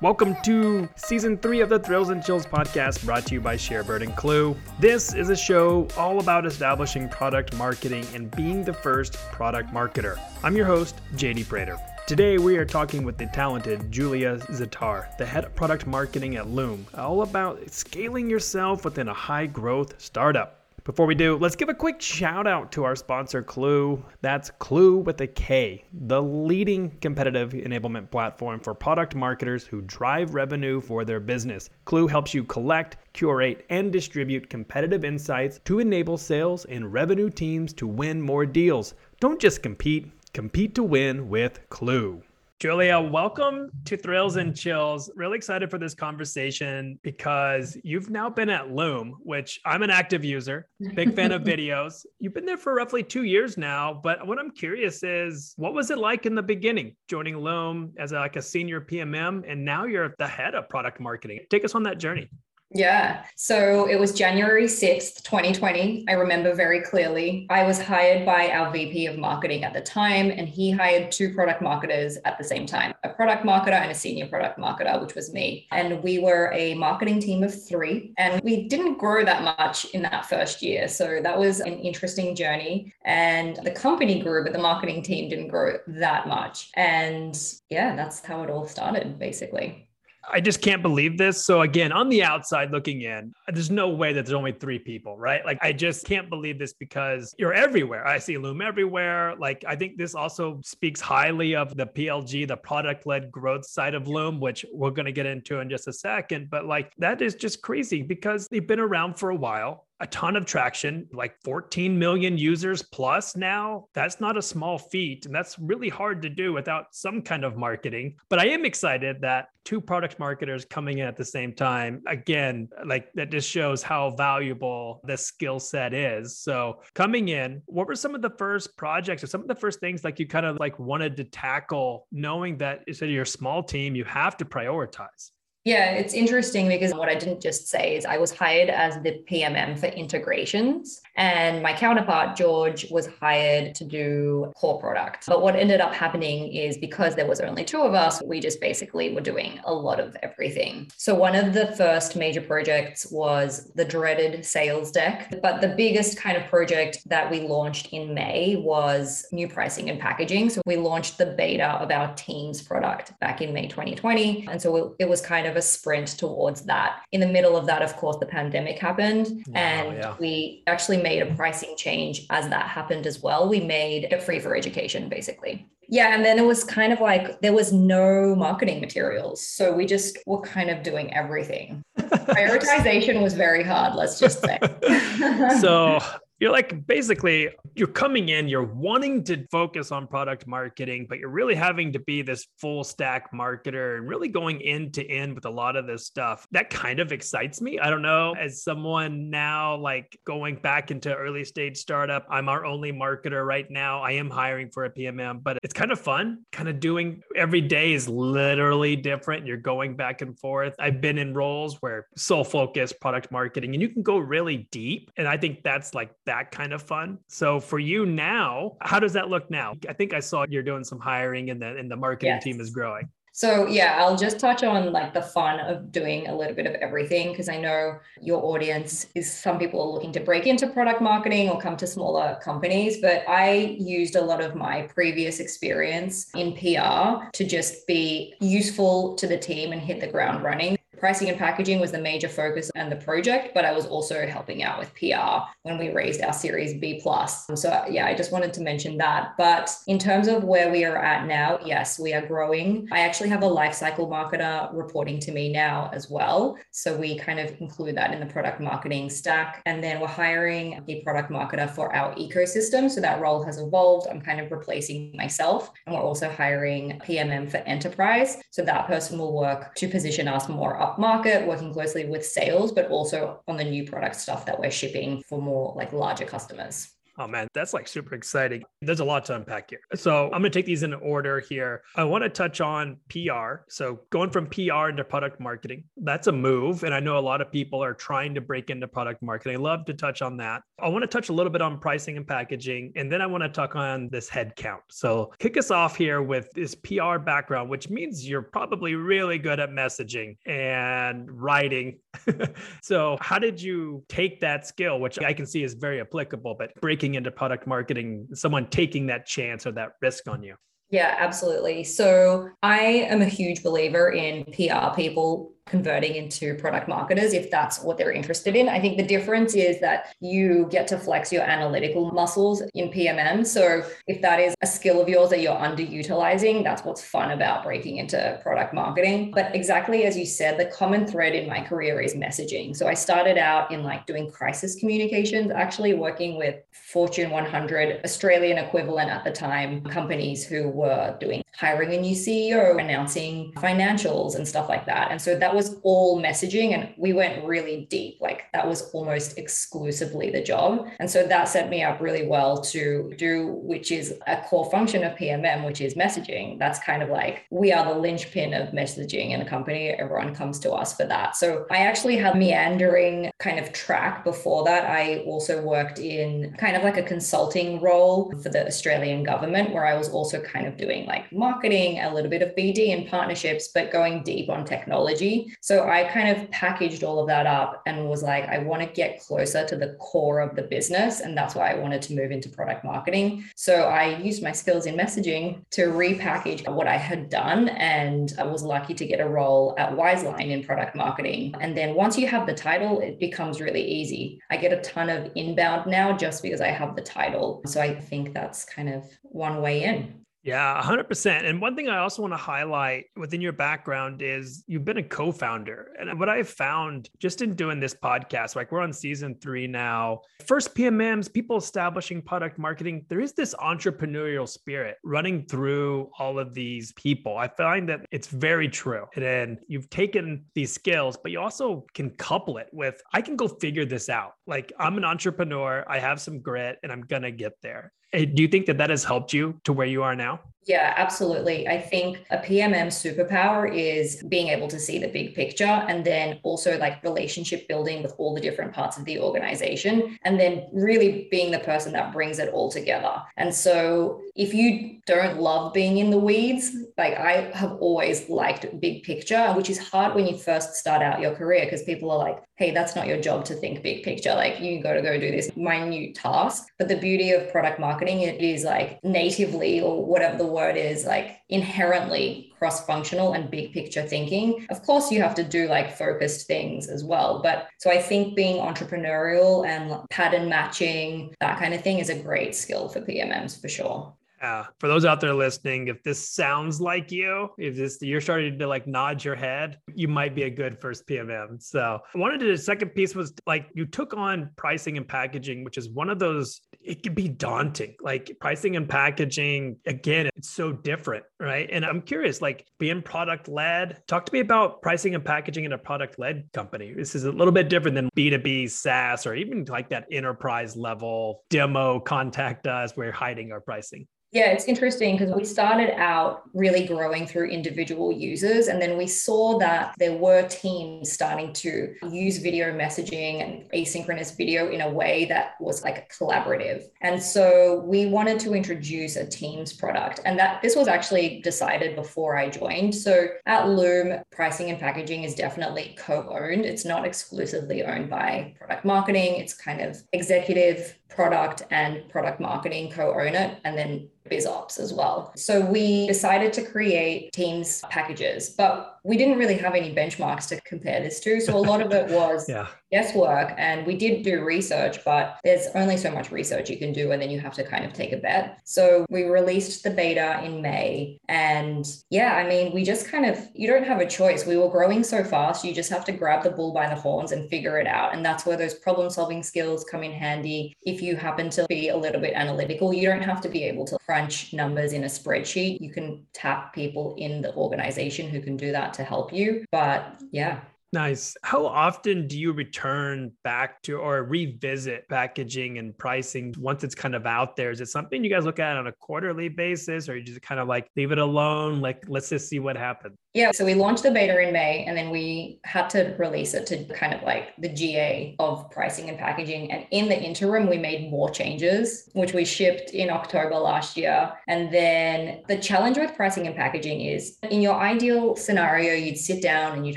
Welcome to season three of the Thrills and Chills podcast brought to you by Sharebird and Klue. This is a show all about establishing product marketing and being the first product marketer. I'm your host, JD Prater. Today, we are talking with the talented Julia Zatar, the head of product marketing at Loom, all about scaling yourself within a high growth startup. Before we do, let's give a quick shout out to our sponsor, Klue. That's Klue with a K, the leading competitive enablement platform for product marketers who drive revenue for their business. Klue helps you collect, curate, and distribute competitive insights to enable sales and revenue teams to win more deals. Don't just compete, compete to win with Klue. Julia, welcome to Thrills and Chills. Really excited for this conversation because you've now been at Loom, which I'm an active user, big fan of videos. You've been there for roughly two years now, but what I'm curious is what was it like in the beginning joining Loom as a, like a senior PMM, and now you're the head of product marketing. Take us on that journey. Yeah. So it was January 6th, 2020. I remember very clearly. I was hired by our VP of marketing at the time, and he hired two product marketers at the same time a product marketer and a senior product marketer, which was me. And we were a marketing team of three, and we didn't grow that much in that first year. So that was an interesting journey. And the company grew, but the marketing team didn't grow that much. And yeah, that's how it all started, basically. I just can't believe this. So again, on the outside looking in, there's no way that there's only three people, right? Like I just can't believe this because you're everywhere. I see Loom everywhere. Like I think this also speaks highly of the PLG, the product-led growth side of Loom, which we're going to get into in just a second. But like that is just crazy because they've been around for a while a ton of traction, like 14 million users plus now. That's not a small feat. And that's really hard to do without some kind of marketing. But I am excited that two product marketers coming in at the same time, again, like that just shows how valuable this skill set is. So coming in, what were some of the first projects or some of the first things like you kind of like wanted to tackle, knowing that it's a small team, you have to prioritize? Yeah, it's interesting because what I didn't just say is I was hired as the PMM for integrations, and my counterpart, George, was hired to do core product. But what ended up happening is because there was only two of us, we just basically were doing a lot of everything. So one of the first major projects was the dreaded sales deck. But the biggest kind of project that we launched in May was new pricing and packaging. So we launched the beta of our Teams product back in May 2020. And so it was kind of a sprint towards that. In the middle of that, of course, the pandemic happened, oh, and yeah. we actually made a pricing change as that happened as well. We made it free for education, basically. Yeah, and then it was kind of like there was no marketing materials. So we just were kind of doing everything. Prioritization was very hard, let's just say. so you're like basically you're coming in you're wanting to focus on product marketing but you're really having to be this full stack marketer and really going end to end with a lot of this stuff. That kind of excites me. I don't know as someone now like going back into early stage startup i'm our only marketer right now. I am hiring for a pmm but it's kind of fun. Kind of doing every day is literally different. You're going back and forth. I've been in roles where sole focus product marketing and you can go really deep and i think that's like that kind of fun. So for you now, how does that look now? I think I saw you're doing some hiring and the and the marketing yes. team is growing. So yeah, I'll just touch on like the fun of doing a little bit of everything because I know your audience is some people are looking to break into product marketing or come to smaller companies, but I used a lot of my previous experience in PR to just be useful to the team and hit the ground running. Pricing and packaging was the major focus and the project, but I was also helping out with PR when we raised our Series B plus. So yeah, I just wanted to mention that. But in terms of where we are at now, yes, we are growing. I actually have a lifecycle marketer reporting to me now as well. So we kind of include that in the product marketing stack. And then we're hiring a product marketer for our ecosystem. So that role has evolved. I'm kind of replacing myself. And we're also hiring PMM for enterprise. So that person will work to position us more up market, working closely with sales, but also on the new product stuff that we're shipping for more like larger customers. Oh man, that's like super exciting. There's a lot to unpack here. So I'm going to take these in order here. I want to touch on PR. So going from PR into product marketing, that's a move. And I know a lot of people are trying to break into product marketing. I love to touch on that. I want to touch a little bit on pricing and packaging. And then I want to talk on this head count. So kick us off here with this PR background, which means you're probably really good at messaging and writing. so how did you take that skill, which I can see is very applicable, but breaking into product marketing, someone taking that chance or that risk on you? Yeah, absolutely. So I am a huge believer in PR people converting into product marketers if that's what they're interested in. I think the difference is that you get to flex your analytical muscles in PMM. So if that is a skill of yours that you're underutilizing, that's what's fun about breaking into product marketing. But exactly as you said, the common thread in my career is messaging. So I started out in like doing crisis communications, actually working with Fortune 100 Australian equivalent at the time companies who were doing hiring a new CEO, announcing financials and stuff like that. And so that was all messaging and we went really deep. Like that was almost exclusively the job. And so that set me up really well to do, which is a core function of PMM, which is messaging. That's kind of like we are the linchpin of messaging in a company. Everyone comes to us for that. So I actually had meandering kind of track before that. I also worked in kind of like a consulting role for the Australian government where I was also kind of doing like marketing, a little bit of BD and partnerships, but going deep on technology. So I kind of packaged all of that up and was like, I want to get closer to the core of the business. And that's why I wanted to move into product marketing. So I used my skills in messaging to repackage what I had done. And I was lucky to get a role at Wizeline in product marketing. And then once you have the title, it becomes really easy. I get a ton of inbound now just because I have the title. So I think that's kind of one way in. Yeah, 100%. And one thing I also want to highlight within your background is you've been a co founder. And what I've found just in doing this podcast, like we're on season three now, first PMMs, people establishing product marketing, there is this entrepreneurial spirit running through all of these people. I find that it's very true. And then you've taken these skills, but you also can couple it with, I can go figure this out. Like I'm an entrepreneur, I have some grit, and I'm going to get there. Uh, do you think that that has helped you to where you are now? Yeah, absolutely. I think a PMM superpower is being able to see the big picture and then also like relationship building with all the different parts of the organization and then really being the person that brings it all together. And so if you don't love being in the weeds, like I have always liked big picture, which is hard when you first start out your career because people are like, hey, that's not your job to think big picture. Like you got to go do this minute task. But the beauty of product marketing, it is like natively or whatever the word is like inherently cross functional and big picture thinking. Of course, you have to do like focused things as well. But so I think being entrepreneurial and pattern matching, that kind of thing is a great skill for PMMs for sure. Uh, for those out there listening, if this sounds like you, if this you're starting to like nod your head, you might be a good first PMM. So I wanted to the second piece was like you took on pricing and packaging, which is one of those, it can be daunting. Like pricing and packaging, again, it's so different, right? And I'm curious, like being product led, talk to me about pricing and packaging in a product led company. This is a little bit different than B2B SaaS or even like that enterprise level demo contact us, we're hiding our pricing. Yeah, it's interesting because we started out really growing through individual users. And then we saw that there were teams starting to use video messaging and asynchronous video in a way that was like collaborative. And so we wanted to introduce a Teams product. And that this was actually decided before I joined. So at Loom, pricing and packaging is definitely co owned, it's not exclusively owned by product marketing, it's kind of executive product and product marketing co-own it and then biz ops as well. So we decided to create Teams packages, but we didn't really have any benchmarks to compare this to. So a lot of it was yeah. guesswork. And we did do research, but there's only so much research you can do. And then you have to kind of take a bet. So we released the beta in May. And yeah, I mean, we just kind of, you don't have a choice. We were growing so fast. You just have to grab the bull by the horns and figure it out. And that's where those problem solving skills come in handy. If you happen to be a little bit analytical, you don't have to be able to crunch numbers in a spreadsheet. You can tap people in the organization who can do that to help you. But yeah. Nice. How often do you return back to or revisit packaging and pricing once it's kind of out there? Is it something you guys look at on a quarterly basis or you just kind of like leave it alone? Like, let's just see what happens? Yeah. So we launched the beta in May and then we had to release it to kind of like the GA of pricing and packaging. And in the interim, we made more changes, which we shipped in October last year. And then the challenge with pricing and packaging is in your ideal scenario, you'd sit down and you'd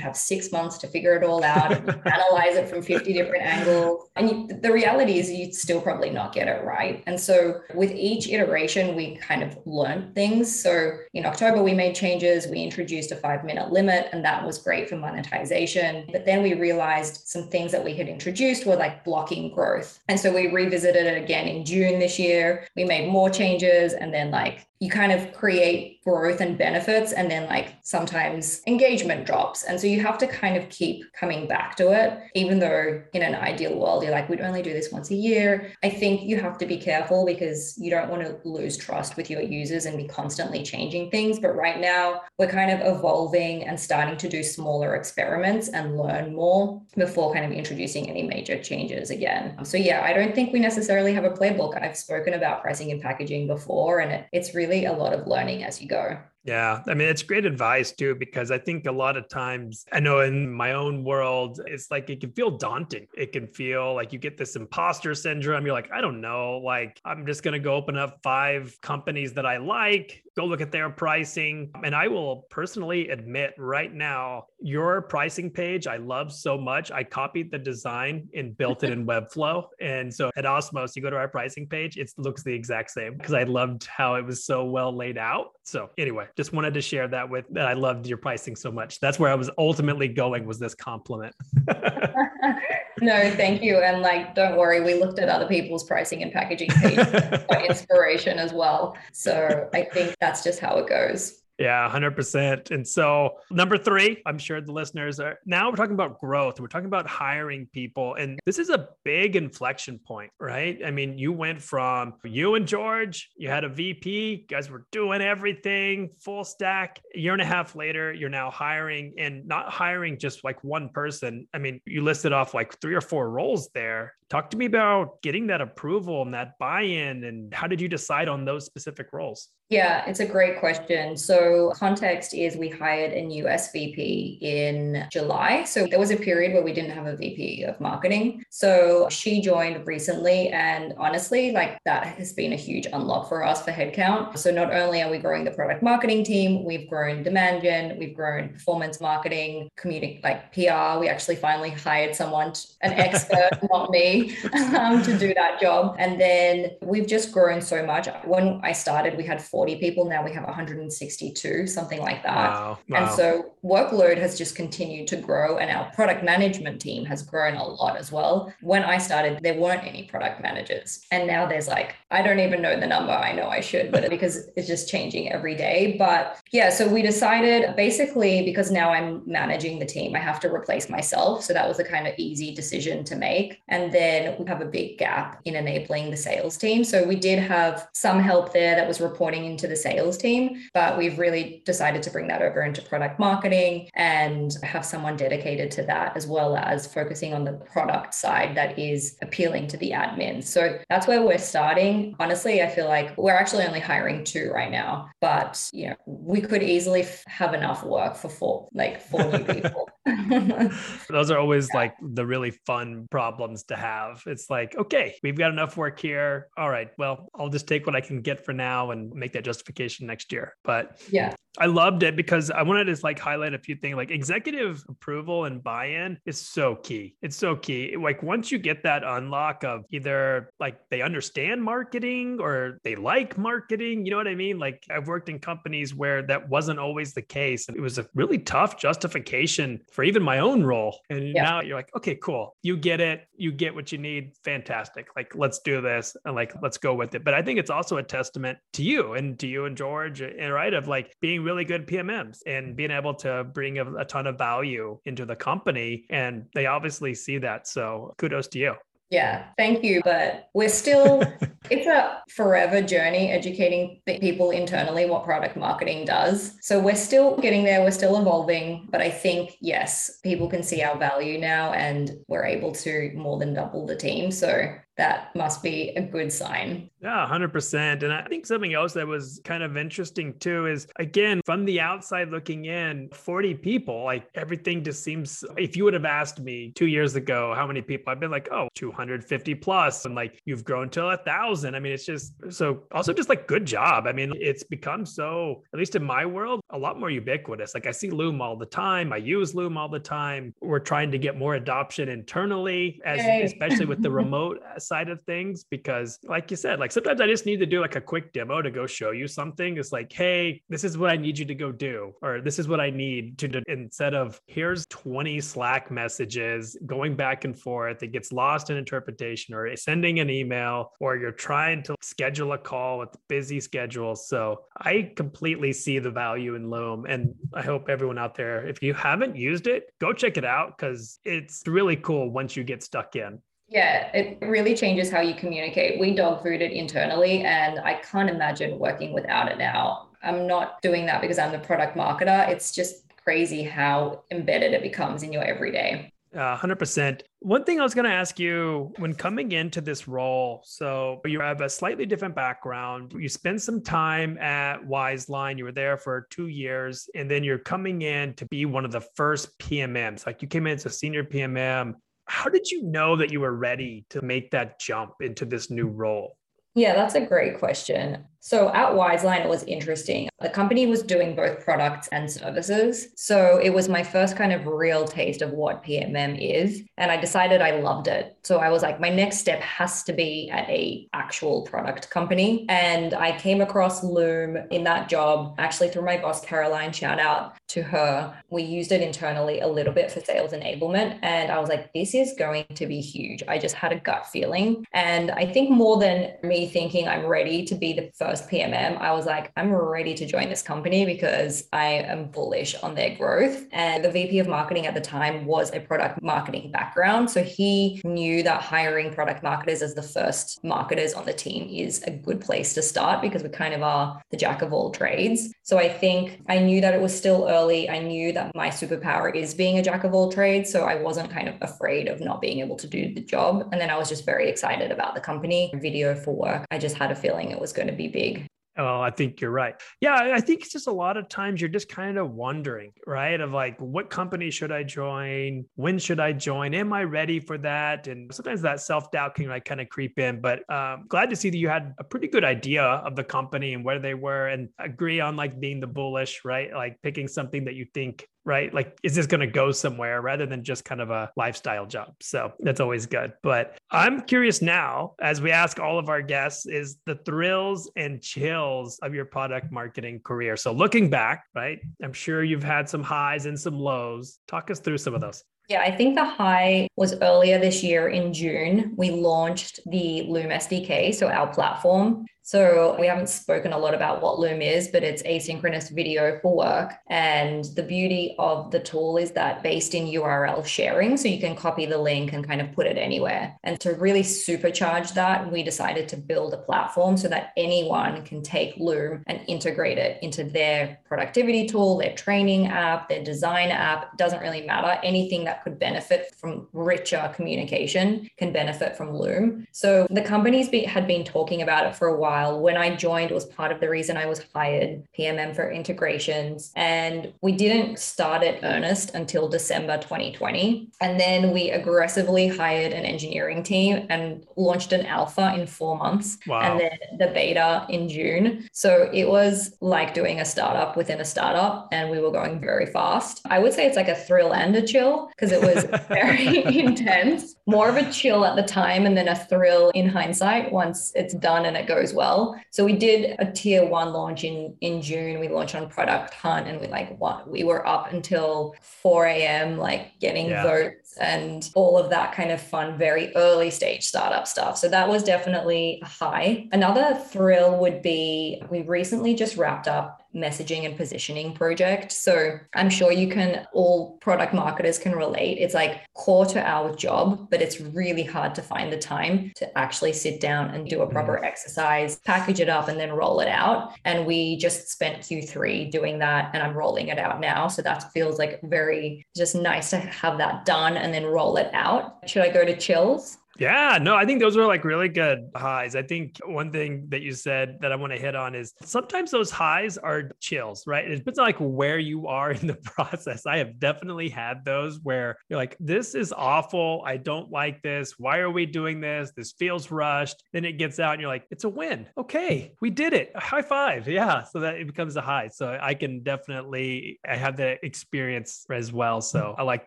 have six months to figure it all out, analyze it from 50 different angles. And you, the reality is you'd still probably not get it right. And so with each iteration, we kind of learned things. So in October, we made changes. We introduced a five minute limit, and that was great for monetization. But then we realized some things that we had introduced were like blocking growth. And so we revisited it again in June this year. We made more changes and then like you kind of create growth and benefits and then like sometimes engagement drops. And so you have to kind of keep coming back to it even though in an ideal world you're like we'd only do this once a year. I think you have to be careful because you don't want to lose trust with your users and be constantly changing things. But right now we're kind of evolving and starting to do smaller experiments and learn more before kind of introducing any major changes again. So yeah i don't think we necessarily have a playbook. I've spoken about pricing and packaging before and it, it's really really a lot of learning as you go. Yeah. I mean, it's great advice too, because I think a lot of times, I know in my own world, it's like it can feel daunting. It can feel like you get this imposter syndrome. You're like, I don't know. Like, I'm just going to go open up five companies that I like, go look at their pricing. And I will personally admit right now, your pricing page, I love so much. I copied the design and built it in Webflow. And so at Osmos, you go to our pricing page, it looks the exact same because I loved how it was so well laid out. So anyway, just wanted to share that with that I loved your pricing so much. That's where I was ultimately going was this compliment. no, thank you. And like, don't worry, we looked at other people's pricing and packaging for inspiration as well. So I think that's just how it goes. Yeah, 100%. And so, number three, I'm sure the listeners are now we're talking about growth. We're talking about hiring people. And this is a big inflection point, right? I mean, you went from you and George, you had a VP, guys were doing everything full stack. A year and a half later, you're now hiring and not hiring just like one person. I mean, you listed off like three or four roles there. Talk to me about getting that approval and that buy in, and how did you decide on those specific roles? Yeah, it's a great question. So, context is we hired a new SVP in July. So, there was a period where we didn't have a VP of marketing. So, she joined recently. And honestly, like that has been a huge unlock for us for headcount. So, not only are we growing the product marketing team, we've grown demand gen, we've grown performance marketing, community, like PR. We actually finally hired someone, an expert, not me, um, to do that job. And then we've just grown so much. When I started, we had 40 people. Now we have 162, something like that. Wow. Wow. And so workload has just continued to grow, and our product management team has grown a lot as well. When I started, there weren't any product managers. And now there's like, I don't even know the number. I know I should, but because it's just changing every day. But yeah, so we decided basically because now I'm managing the team, I have to replace myself. So that was a kind of easy decision to make. And then we have a big gap in enabling the sales team. So we did have some help there that was reporting into the sales team, but we've really decided to bring that over into product marketing and have someone dedicated to that, as well as focusing on the product side that is appealing to the admins. So that's where we're starting. Honestly, I feel like we're actually only hiring two right now, but you know, we could easily have enough work for four, like four new people. Those are always yeah. like the really fun problems to have. It's like, okay, we've got enough work here. All right, well, I'll just take what I can get for now and make that justification next year. But yeah, I loved it because I wanted to like highlight a few things like executive approval and buy-in is so key. It's so key. Like once you get that unlock of either like they understand marketing or they like marketing, you know what I mean? Like I've worked in companies where that wasn't always the case. And it was a really tough justification for even my own role. And yeah. now you're like, okay, cool. You get it. You get what you need. Fantastic. Like let's do this and like let's go with it. But I think it's also a testament to you and to you and George and eh, right of like being being really good PMMs and being able to bring a, a ton of value into the company. And they obviously see that. So kudos to you. Yeah, thank you. But we're still, it's a forever journey educating the people internally what product marketing does. So we're still getting there, we're still evolving. But I think, yes, people can see our value now and we're able to more than double the team. So that must be a good sign. Yeah, 100%. And I think something else that was kind of interesting too is again, from the outside looking in, 40 people, like everything just seems, if you would have asked me two years ago how many people, I've been like, oh, 250 plus, and like you've grown to a thousand. I mean, it's just so also just like good job. I mean, it's become so, at least in my world, a lot more ubiquitous. Like I see Loom all the time. I use Loom all the time. We're trying to get more adoption internally, as especially with the remote side of things because like you said like sometimes i just need to do like a quick demo to go show you something. It's like hey this is what i need you to go do or this is what i need to do. Instead of here's 20 slack messages going back and forth it gets lost in interpretation or sending an email or you're trying to schedule a call with busy schedules so i completely see the value in loom and i hope everyone out there if you haven't used it go check it out because it's really cool once you get stuck in yeah, it really changes how you communicate. We dog food it internally, and I can't imagine working without it now. I'm not doing that because I'm the product marketer. It's just crazy how embedded it becomes in your everyday. Uh, 100%. One thing I was going to ask you when coming into this role, so you have a slightly different background. You spent some time at Wizeline. You were there for two years, and then you're coming in to be one of the first PMMs. Like you came in as a senior PMM how did you know that you were ready to make that jump into this new role? Yeah, that's a great question. So at Wizeline, it was interesting. The company was doing both products and services. So it was my first kind of real taste of what PMM is. And I decided I loved it. So I was like, my next step has to be at a actual product company. And I came across Loom in that job, actually through my boss, Caroline, shout out to her. We used it internally a little bit for sales enablement. And I was like, this is going to be huge. I just had a gut feeling. And I think more than me thinking I'm ready to be the first first PMM, I was like, I'm ready to join this company because I am bullish on their growth. And the VP of marketing at the time was a product marketing background. So he knew that hiring product marketers as the first marketers on the team is a good place to start because we kind of are the jack of all trades. So I think I knew that it was still early. I knew that my superpower is being a jack of all trades. So I wasn't kind of afraid of not being able to do the job. And then I was just very excited about the company, video for work. I just had a feeling it was going to be big big. Oh, I think you're right. Yeah, I think it's just a lot of times you're just kind of wondering, right? Of like, what company should I join? When should I join? Am I ready for that? And sometimes that self doubt can like kind of creep in. But um, glad to see that you had a pretty good idea of the company and where they were, and agree on like being the bullish, right? Like picking something that you think right? Like, is this going to go somewhere rather than just kind of a lifestyle job? So that's always good. But I'm curious now, as we ask all of our guests, is the thrills and chills of your product marketing career. So looking back, right? I'm sure you've had some highs and some lows. Talk us through some of those. Yeah, I think the high was earlier this year in June. We launched the Loom SDK, so our platform. So we haven't spoken a lot about what Loom is, but it's asynchronous video for work. And the beauty of the tool is that based in URL sharing, so you can copy the link and kind of put it anywhere. And to really supercharge that, we decided to build a platform so that anyone can take Loom and integrate it into their productivity tool, their training app, their design app. It doesn't really matter. Anything that could benefit from richer communication can benefit from Loom. So the companies be, had been talking about it for a while while. When I joined, it was part of the reason I was hired PMM for integrations. And we didn't start at earnest until December 2020. And then we aggressively hired an engineering team and launched an alpha in four months. Wow. And then the beta in June. So it was like doing a startup within a startup, and we were going very fast. I would say it's like a thrill and a chill because it was very intense, more of a chill at the time, and then a thrill in hindsight once it's done and it goes well well. So we did a tier one launch in in June. We launched on Product Hunt, and we like what we were up until 4 a.m. like getting yeah. votes and all of that kind of fun, very early stage startup stuff. So that was definitely a high. Another thrill would be we recently just wrapped up messaging and positioning project. So I'm sure you can, all product marketers can relate. It's like core to our job, but it's really hard to find the time to actually sit down and do a proper mm. exercise, package it up, and then roll it out. And we just spent Q3 doing that, and I'm rolling it out now. So that feels like very just nice to have that done and then roll it out. Should I go to chills? Yeah, no, I think those are like really good highs. I think one thing that you said that I want to hit on is sometimes those highs are chills, right? It depends on like where you are in the process. I have definitely had those where you're like, this is awful. I don't like this. Why are we doing this? This feels rushed. Then it gets out and you're like, it's a win. Okay, we did it. High five. Yeah. So that it becomes a high. So I can definitely, I have the experience as well. So I like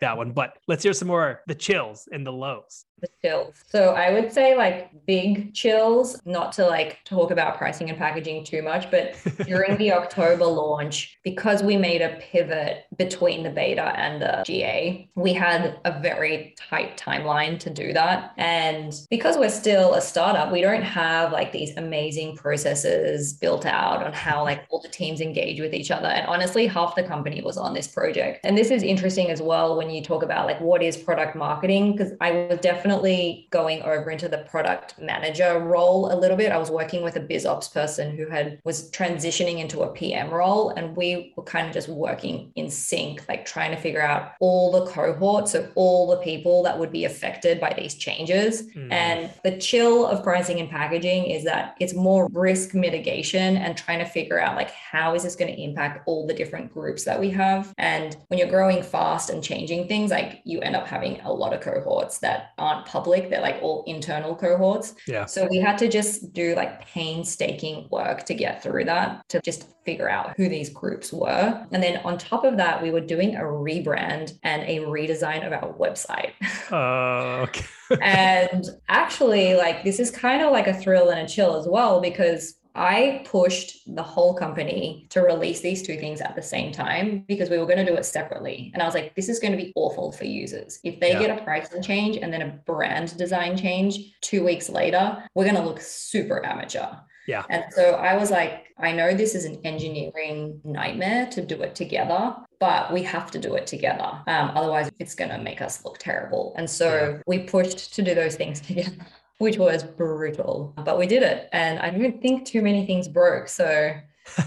that one. But let's hear some more the chills and the lows the chills. So I would say like big chills, not to like talk about pricing and packaging too much, but during the October launch, because we made a pivot between the beta and the GA, we had a very tight timeline to do that. And because we're still a startup, we don't have like these amazing processes built out on how like all the teams engage with each other. And honestly, half the company was on this project. And this is interesting as well when you talk about like what is product marketing, because I was definitely definitely going over into the product manager role a little bit. I was working with a biz ops person who had was transitioning into a PM role and we were kind of just working in sync, like trying to figure out all the cohorts of all the people that would be affected by these changes. Mm. And the chill of pricing and packaging is that it's more risk mitigation and trying to figure out like how is this going to impact all the different groups that we have. And when you're growing fast and changing things, like you end up having a lot of cohorts that aren't aren't public, they're like all internal cohorts. Yeah. So we had to just do like painstaking work to get through that, to just figure out who these groups were. And then on top of that, we were doing a rebrand and a redesign of our website. Uh, okay. and actually, like, this is kind of like a thrill and a chill as well, because I pushed the whole company to release these two things at the same time because we were going to do it separately. And I was like, this is going to be awful for users. If they yeah. get a pricing change and then a brand design change two weeks later, we're going to look super amateur. Yeah. And so I was like, I know this is an engineering nightmare to do it together, but we have to do it together. Um, otherwise, it's going to make us look terrible. And so yeah. we pushed to do those things together which was brutal. But we did it. And I don't think too many things broke. So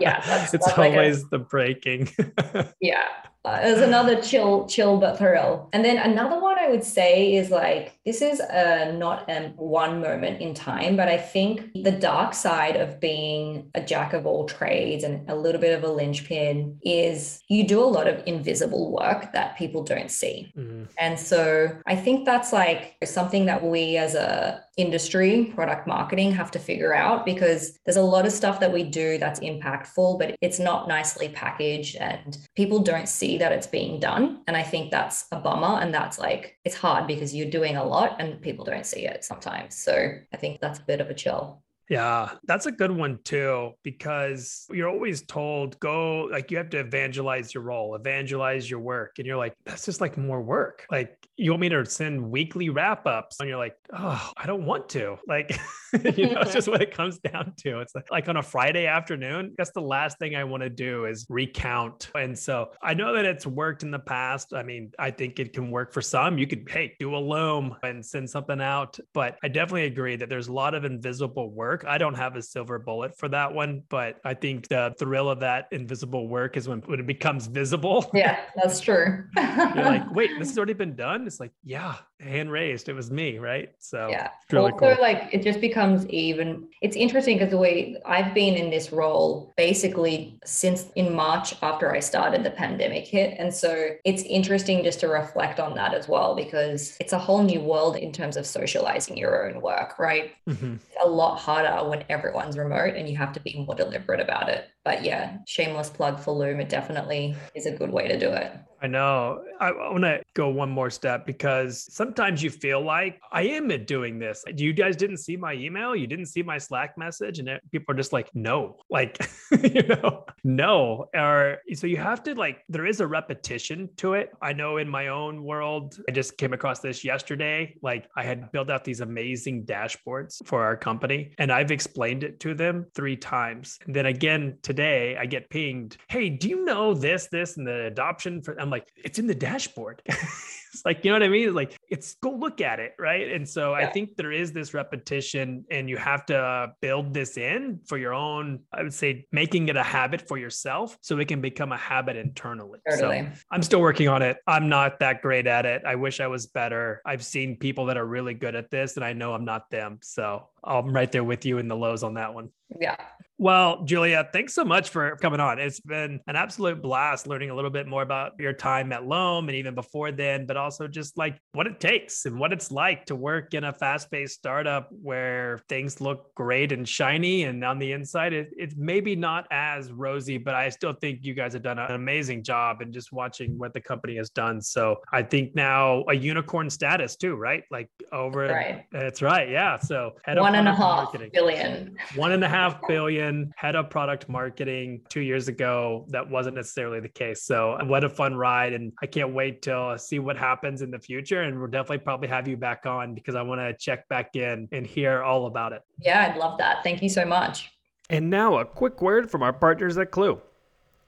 yeah, that's, it's that's always like a, the breaking. yeah. Uh, there's another chill, chill but thrill. And then another one I would say is like this is a not a one moment in time, but I think the dark side of being a jack of all trades and a little bit of a linchpin is you do a lot of invisible work that people don't see. Mm-hmm. And so I think that's like something that we as a industry, product marketing have to figure out because there's a lot of stuff that we do that's impactful, but it's not nicely packaged and people don't see that it's being done. And I think that's a bummer. And that's like, it's hard because you're doing a lot and people don't see it sometimes. So I think that's a bit of a chill. Yeah, that's a good one too, because you're always told go like you have to evangelize your role, evangelize your work. And you're like, that's just like more work. Like you want me to send weekly wrap ups and you're like oh i don't want to like you know it's just what it comes down to. It's like, like on a friday afternoon that's the last thing i want to do is recount. And so i know that it's worked in the past. I mean i think it can work for some. You could hey do a loom and send something out. But i definitely agree that there's a lot of invisible work. I don't have a silver bullet for that one but i think the thrill of that invisible work is when, when it becomes visible. Yeah that's true. You're like wait this has already been done? It's like, yeah, hand raised. It was me, right? So yeah. Really also, cool. like it just becomes even. It's interesting because the way I've been in this role basically since in March after I started, the pandemic hit, and so it's interesting just to reflect on that as well because it's a whole new world in terms of socializing your own work, right? Mm-hmm. a lot harder when everyone's remote and you have to be more deliberate about it. But yeah, shameless plug for Loom. It definitely is a good way to do it. I know. I, want to go one more step because sometimes you feel like I am doing this. You guys didn't see my email, you didn't see my Slack message, and people are just like, no, like, you know, no. Or so you have to like, there is a repetition to it. I know in my own world, I just came across this yesterday. Like, I had built out these amazing dashboards for our company, and I've explained it to them three times. And then again today, I get pinged, hey, do you know this, this, and the adoption for? I'm like, it's in the dashboard. it's like, you know what I mean? Like, it's go look at it. Right. And so yeah. I think there is this repetition, and you have to build this in for your own, I would say, making it a habit for yourself so it can become a habit internally. Totally. So I'm still working on it. I'm not that great at it. I wish I was better. I've seen people that are really good at this, and I know I'm not them. So I'm right there with you in the lows on that one. Yeah. Well, Julia, thanks so much for coming on. It's been an absolute blast learning a little bit more about your time at Loom and even before then, but also just like what it takes and what it's like to work in a fast paced startup where things look great and shiny. And on the inside, it, it's maybe not as rosy, but I still think you guys have done an amazing job and just watching what the company has done. So I think now a unicorn status too, right? Like over, right. that's right. Yeah. So one and a half marketing. billion. One and a half billion head of product marketing two years ago. That wasn't necessarily the case. So what a fun ride. And I can't wait to see what happens in the future. And we'll definitely probably have you back on because I want to check back in and hear all about it. Yeah, I'd love that. Thank you so much. And now a quick word from our partners at Klue.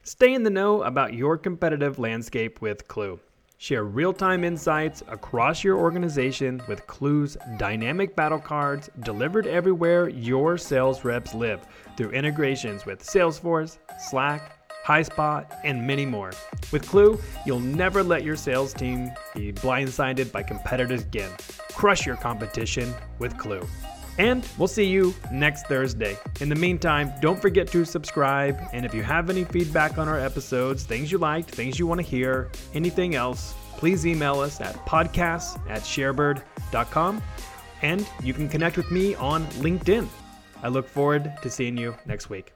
Stay in the know about your competitive landscape with Klue. Share real time insights across your organization with Klue's dynamic battle cards delivered everywhere your sales reps live through integrations with Salesforce, Slack, HighSpot, and many more. With Klue, you'll never let your sales team be blindsided by competitors again. Crush your competition with Klue. And we'll see you next Thursday. In the meantime, don't forget to subscribe. And if you have any feedback on our episodes, things you liked, things you want to hear, anything else, please email us at podcasts at sharebird.com. And you can connect with me on LinkedIn. I look forward to seeing you next week.